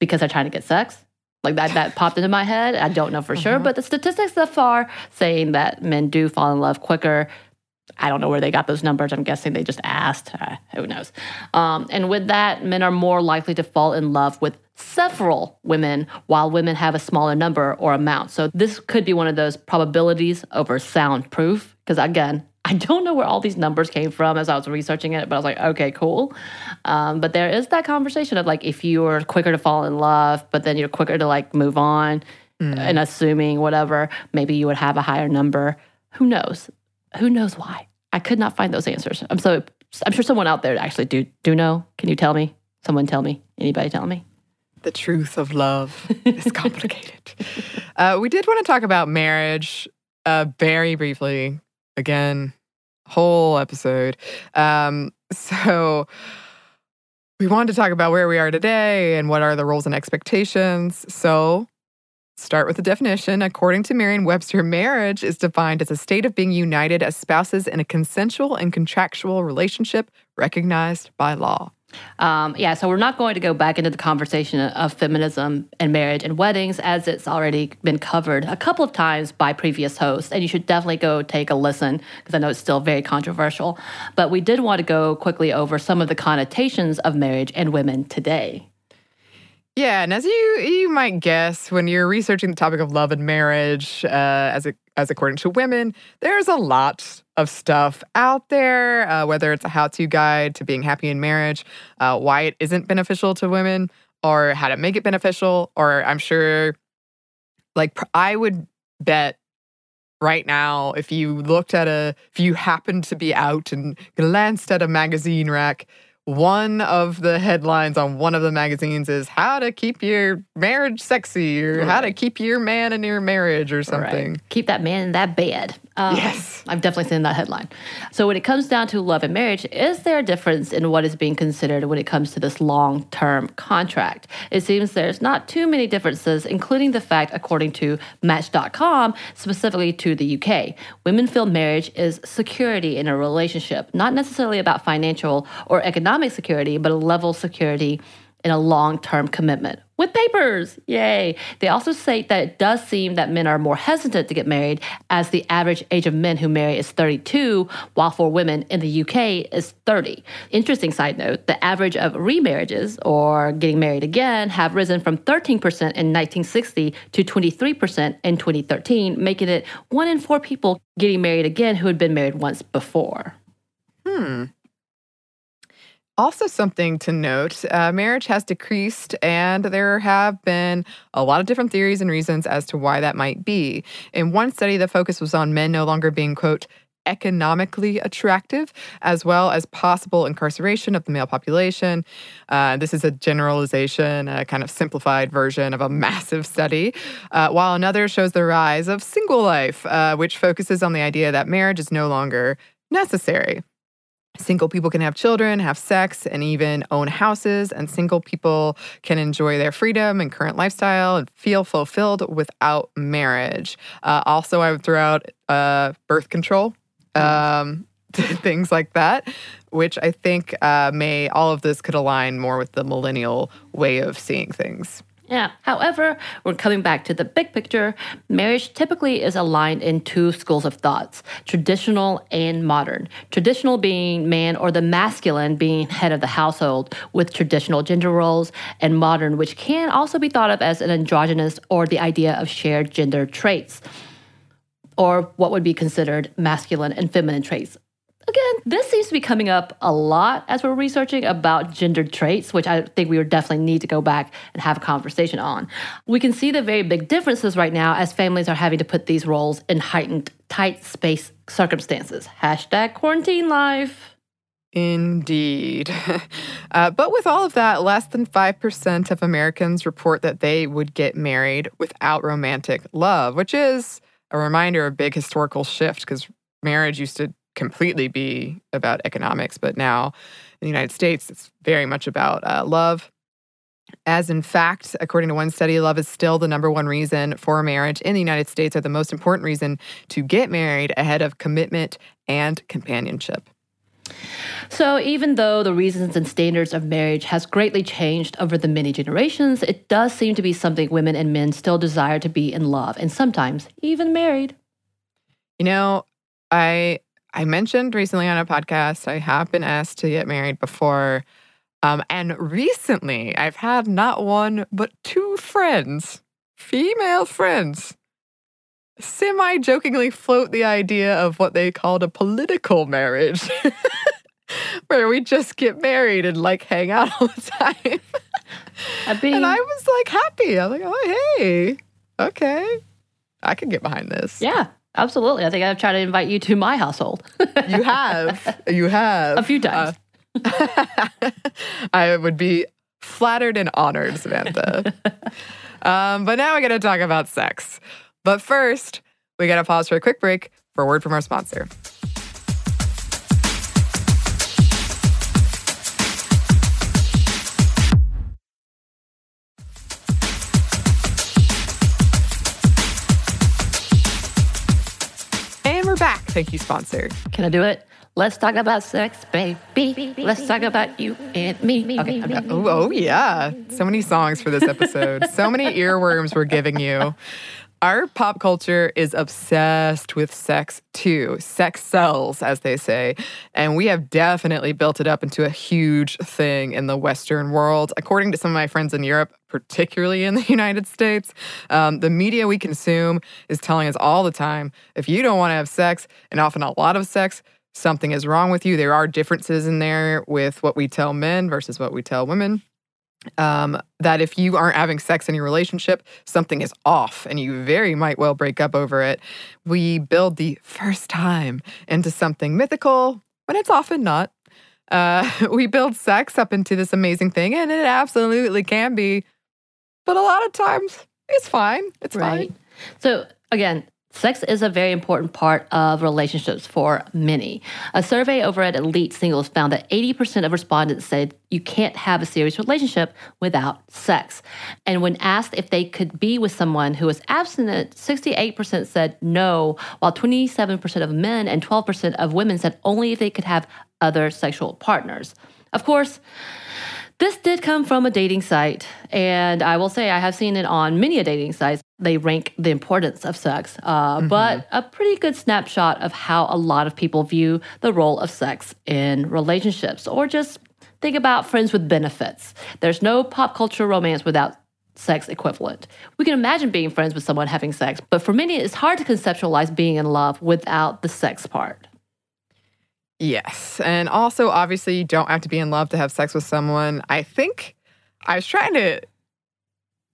because they're trying to get sex like that, that popped into my head. I don't know for uh-huh. sure, but the statistics thus far saying that men do fall in love quicker. I don't know where they got those numbers. I'm guessing they just asked. Uh, who knows? Um, and with that, men are more likely to fall in love with several women, while women have a smaller number or amount. So this could be one of those probabilities over sound proof. Because again, I don't know where all these numbers came from as I was researching it, but I was like, okay, cool. Um, but there is that conversation of like, if you're quicker to fall in love, but then you're quicker to like move on mm. and assuming whatever, maybe you would have a higher number. Who knows? Who knows why? I could not find those answers. I'm so I'm sure someone out there actually do do know. Can you tell me? Someone tell me. Anybody tell me?
The truth of love is complicated. uh, we did want to talk about marriage uh, very briefly again, whole episode. Um, so we wanted to talk about where we are today and what are the roles and expectations. So start with the definition. According to Merriam Webster, marriage is defined as a state of being united as spouses in a consensual and contractual relationship recognized by law.
Um, yeah, so we're not going to go back into the conversation of feminism and marriage and weddings as it's already been covered a couple of times by previous hosts. And you should definitely go take a listen because I know it's still very controversial. But we did want to go quickly over some of the connotations of marriage and women today.
Yeah, and as you you might guess, when you're researching the topic of love and marriage, uh, as it, as according to women, there's a lot of stuff out there. Uh, whether it's a how-to guide to being happy in marriage, uh, why it isn't beneficial to women, or how to make it beneficial, or I'm sure, like I would bet right now, if you looked at a, if you happened to be out and glanced at a magazine rack one of the headlines on one of the magazines is how to keep your marriage sexy or right. how to keep your man in your marriage or something. Right.
Keep that man in that bed.
Um, yes.
I've definitely seen that headline. So, when it comes down to love and marriage, is there a difference in what is being considered when it comes to this long term contract? It seems there's not too many differences, including the fact, according to Match.com, specifically to the UK, women feel marriage is security in a relationship, not necessarily about financial or economic security, but a level of security in a long term commitment with papers. Yay. They also say that it does seem that men are more hesitant to get married, as the average age of men who marry is 32, while for women in the UK is 30. Interesting side note the average of remarriages or getting married again have risen from 13% in 1960 to 23% in 2013, making it one in four people getting married again who had been married once before.
Hmm. Also, something to note uh, marriage has decreased, and there have been a lot of different theories and reasons as to why that might be. In one study, the focus was on men no longer being, quote, economically attractive, as well as possible incarceration of the male population. Uh, this is a generalization, a kind of simplified version of a massive study, uh, while another shows the rise of single life, uh, which focuses on the idea that marriage is no longer necessary. Single people can have children, have sex, and even own houses, and single people can enjoy their freedom and current lifestyle and feel fulfilled without marriage. Uh, also, I would throw out uh, birth control um, things like that, which I think uh, may all of this could align more with the millennial way of seeing things.
Yeah. However, we're coming back to the big picture. Marriage typically is aligned in two schools of thoughts traditional and modern. Traditional being man or the masculine being head of the household with traditional gender roles, and modern, which can also be thought of as an androgynous or the idea of shared gender traits or what would be considered masculine and feminine traits. Again, this seems to be coming up a lot as we're researching about gendered traits, which I think we would definitely need to go back and have a conversation on. We can see the very big differences right now as families are having to put these roles in heightened, tight space circumstances. Hashtag quarantine life.
Indeed. Uh, but with all of that, less than 5% of Americans report that they would get married without romantic love, which is a reminder, of a big historical shift because marriage used to completely be about economics, but now in the United States, it's very much about uh, love. As in fact, according to one study, love is still the number one reason for marriage in the United States, or the most important reason to get married ahead of commitment and companionship.
So, even though the reasons and standards of marriage has greatly changed over the many generations, it does seem to be something women and men still desire to be in love and sometimes even married.
You know, I I mentioned recently on a podcast I have been asked to get married before. Um, and recently, I've had not one, but two friends, female friends, semi jokingly float the idea of what they called a political marriage, where we just get married and like hang out all the time. and I was like happy. I was like, oh, hey, okay, I can get behind this.
Yeah. Absolutely. I think I've tried to invite you to my household.
you have. You have.
A few times.
Uh, I would be flattered and honored, Samantha. um, but now we got to talk about sex. But first, we got to pause for a quick break for a word from our sponsor. We're back. Thank you, sponsor.
Can I do it? Let's talk about sex, baby. Let's talk about you and me. Okay, I'm done.
Oh, oh, yeah. So many songs for this episode. so many earworms we're giving you. Our pop culture is obsessed with sex too. Sex sells, as they say. And we have definitely built it up into a huge thing in the Western world. According to some of my friends in Europe, particularly in the United States, um, the media we consume is telling us all the time if you don't want to have sex, and often a lot of sex, something is wrong with you. There are differences in there with what we tell men versus what we tell women um, that if you aren't having sex in your relationship, something is off and you very might well break up over it. We build the first time into something mythical when it's often not. Uh, we build sex up into this amazing thing, and it absolutely can be, but a lot of times it's fine. It's right. fine.
So, again, Sex is a very important part of relationships for many. A survey over at Elite Singles found that 80% of respondents said you can't have a serious relationship without sex. And when asked if they could be with someone who was abstinent, 68% said no, while 27% of men and 12% of women said only if they could have other sexual partners. Of course, this did come from a dating site, and I will say I have seen it on many a dating sites. They rank the importance of sex, uh, mm-hmm. but a pretty good snapshot of how a lot of people view the role of sex in relationships, or just think about friends with benefits. There's no pop culture romance without sex equivalent. We can imagine being friends with someone having sex, but for many, it's hard to conceptualize being in love without the sex part.
Yes. And also, obviously, you don't have to be in love to have sex with someone. I think I was trying to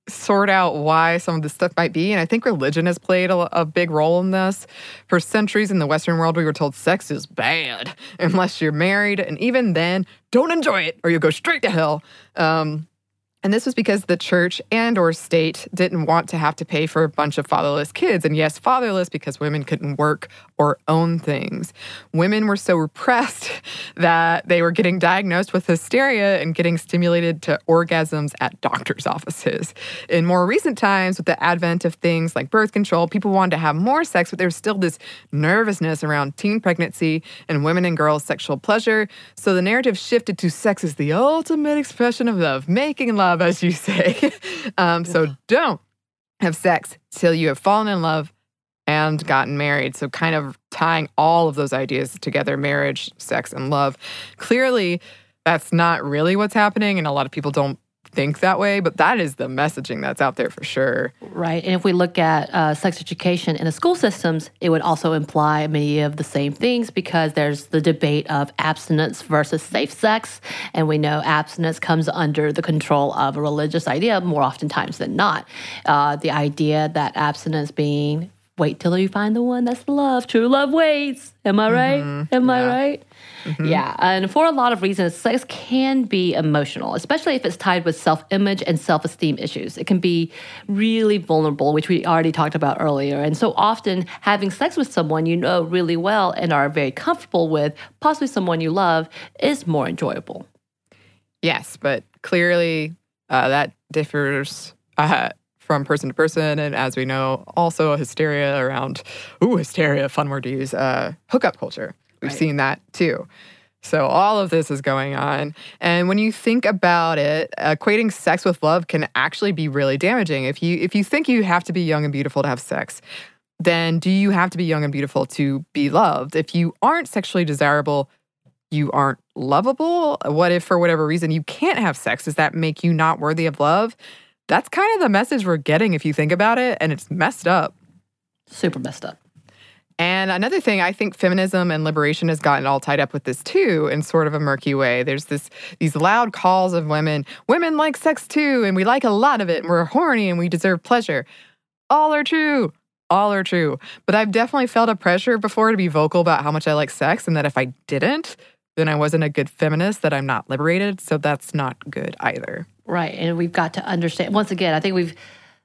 sort out why some of this stuff might be. And I think religion has played a, a, big role in this. For centuries in the Western world, we were told sex is bad unless you're married. And even then, don't enjoy it or you'll go straight to hell. Um, and this was because the church and or state didn't want to have to pay for a bunch of fatherless kids. And yes, fatherless because women couldn't work or own things. Women were so repressed that they were getting diagnosed with hysteria and getting stimulated to orgasms at doctors' offices. In more recent times, with the advent of things like birth control, people wanted to have more sex, but there's still this nervousness around teen pregnancy and women and girls' sexual pleasure. So the narrative shifted to sex as the ultimate expression of love, making love love, as you say. um, so don't have sex till you have fallen in love and gotten married. So, kind of tying all of those ideas together marriage, sex, and love. Clearly, that's not really what's happening. And a lot of people don't think that way, but that is the messaging that's out there for sure.
Right. And if we look at uh, sex education in the school systems, it would also imply many of the same things because there's the debate of abstinence versus safe sex. And we know abstinence comes under the control of a religious idea more oftentimes than not. Uh, the idea that abstinence being wait till you find the one that's love. True love waits. Am I right? Mm-hmm. Am yeah. I right? Mm-hmm. Yeah. And for a lot of reasons, sex can be emotional, especially if it's tied with self image and self esteem issues. It can be really vulnerable, which we already talked about earlier. And so often, having sex with someone you know really well and are very comfortable with, possibly someone you love, is more enjoyable.
Yes, but clearly uh, that differs. Uh, from person to person. And as we know, also a hysteria around, ooh, hysteria, fun word to use, uh, hookup culture. We've right. seen that too. So all of this is going on. And when you think about it, equating sex with love can actually be really damaging. If you if you think you have to be young and beautiful to have sex, then do you have to be young and beautiful to be loved? If you aren't sexually desirable, you aren't lovable. What if for whatever reason you can't have sex? Does that make you not worthy of love? That's kind of the message we're getting if you think about it, and it's messed up.
Super messed up.
And another thing, I think feminism and liberation has gotten all tied up with this too, in sort of a murky way. There's this these loud calls of women, women like sex too, and we like a lot of it, and we're horny and we deserve pleasure. All are true. All are true. But I've definitely felt a pressure before to be vocal about how much I like sex, and that if I didn't, then I wasn't a good feminist, that I'm not liberated. So that's not good either.
Right. And we've got to understand, once again, I think we've,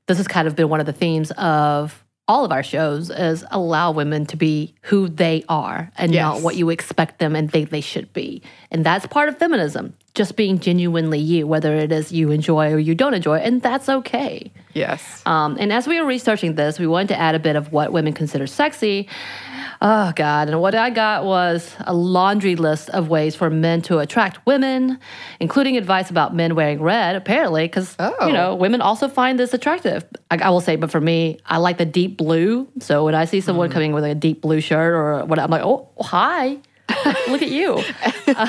this has kind of been one of the themes of all of our shows is allow women to be who they are and yes. not what you expect them and think they should be. And that's part of feminism, just being genuinely you, whether it is you enjoy or you don't enjoy, and that's okay.
Yes.
Um, and as we were researching this, we wanted to add a bit of what women consider sexy. Oh, God. And what I got was a laundry list of ways for men to attract women, including advice about men wearing red, apparently, because, oh. you know, women also find this attractive. I, I, will say, but for me, I like the deep blue. So when I see someone mm. coming with a deep blue shirt or what, I'm like, oh, hi. Look at you.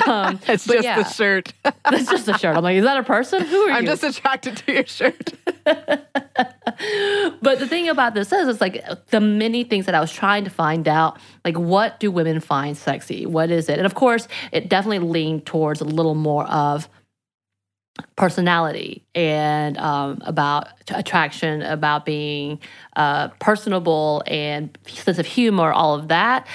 Um, it's just yeah, the shirt.
That's just a shirt. I'm like, is that a person? Who are
I'm
you?
I'm just attracted to your shirt.
but the thing about this is, it's like the many things that I was trying to find out. Like, what do women find sexy? What is it? And of course, it definitely leaned towards a little more of personality and um, about attraction, about being uh, personable and sense of humor, all of that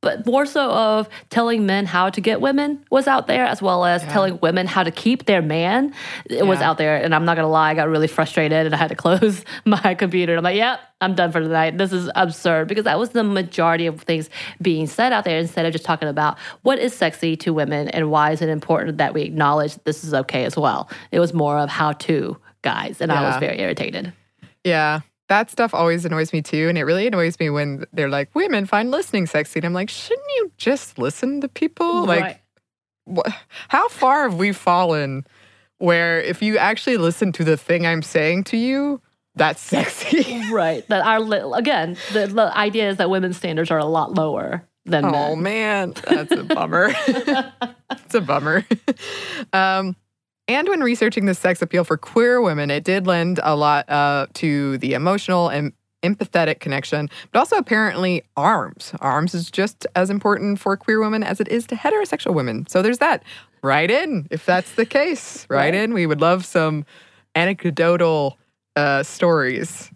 but more so of telling men how to get women was out there, as well as yeah. telling women how to keep their man. It yeah. was out there, and I'm not gonna lie, I got really frustrated, and I had to close my computer. And I'm like, "Yep, I'm done for tonight. This is absurd," because that was the majority of things being said out there, instead of just talking about what is sexy to women and why is it important that we acknowledge this is okay as well. It was more of how to guys, and yeah. I was very irritated.
Yeah, that stuff always annoys me too. And it really annoys me when they're like, women find listening sexy. And I'm like, shouldn't you just listen to people? Right. Like, how far have we fallen where if you actually listen to the thing I'm saying to you, that's sexy?
right. That our, again, the, the idea is that women's standards are a lot lower than
oh,
men.
Oh, man. That's a bummer. it's a bummer. Um, and when researching the sex appeal for queer women, it did lend a lot uh, to the emotional and empathetic connection, but also apparently arms. Arms is just as important for queer women as it is to heterosexual women. So there's that. Write in if that's the case. Write
Right.
in. We would love some anecdotal uh, stories.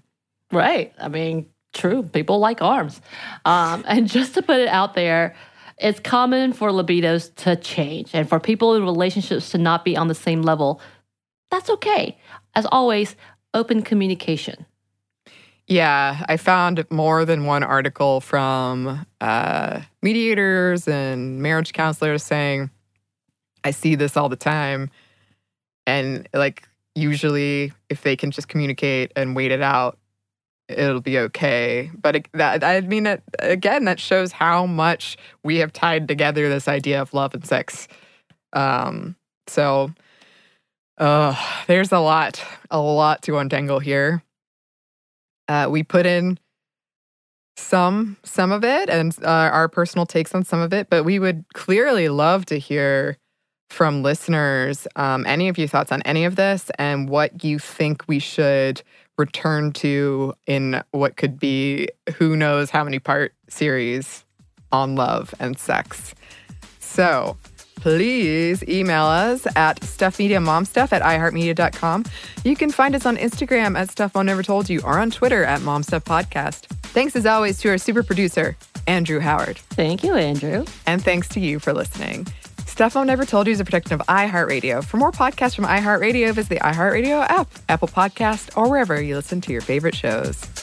Right. I mean, true. People like arms. Um, and just to put it out there, it's common for libidos to change and for people in relationships to not be on the same level. That's okay. As always, open communication.
Yeah, I found more than one article from uh, mediators and marriage counselors saying, I see this all the time. And like, usually, if they can just communicate and wait it out, it'll be okay. But that, I mean, it, again, that shows how much we have tied together this idea of love and sex. Um, so, uh, there's a lot, a lot to untangle here. Uh, we put in some some of it and uh, our personal takes on some of it, but we would clearly love to hear from listeners um, any of your thoughts on any of this and what you think we should return to in what could be who knows how many part series on love and sex. So please email us at stuffmediamomstuff at iheartmedia.com. You can find us on Instagram at Stuff Mom Never Told You or on Twitter at momstuffpodcast. Thanks as always to our super producer, Andrew Howard.
Thank you, Andrew.
And thanks to you for listening. Mom Never Told You is a production of iHeartRadio. For more podcasts from iHeartRadio, visit the iHeartRadio app, Apple Podcast, or wherever you listen to your favorite shows.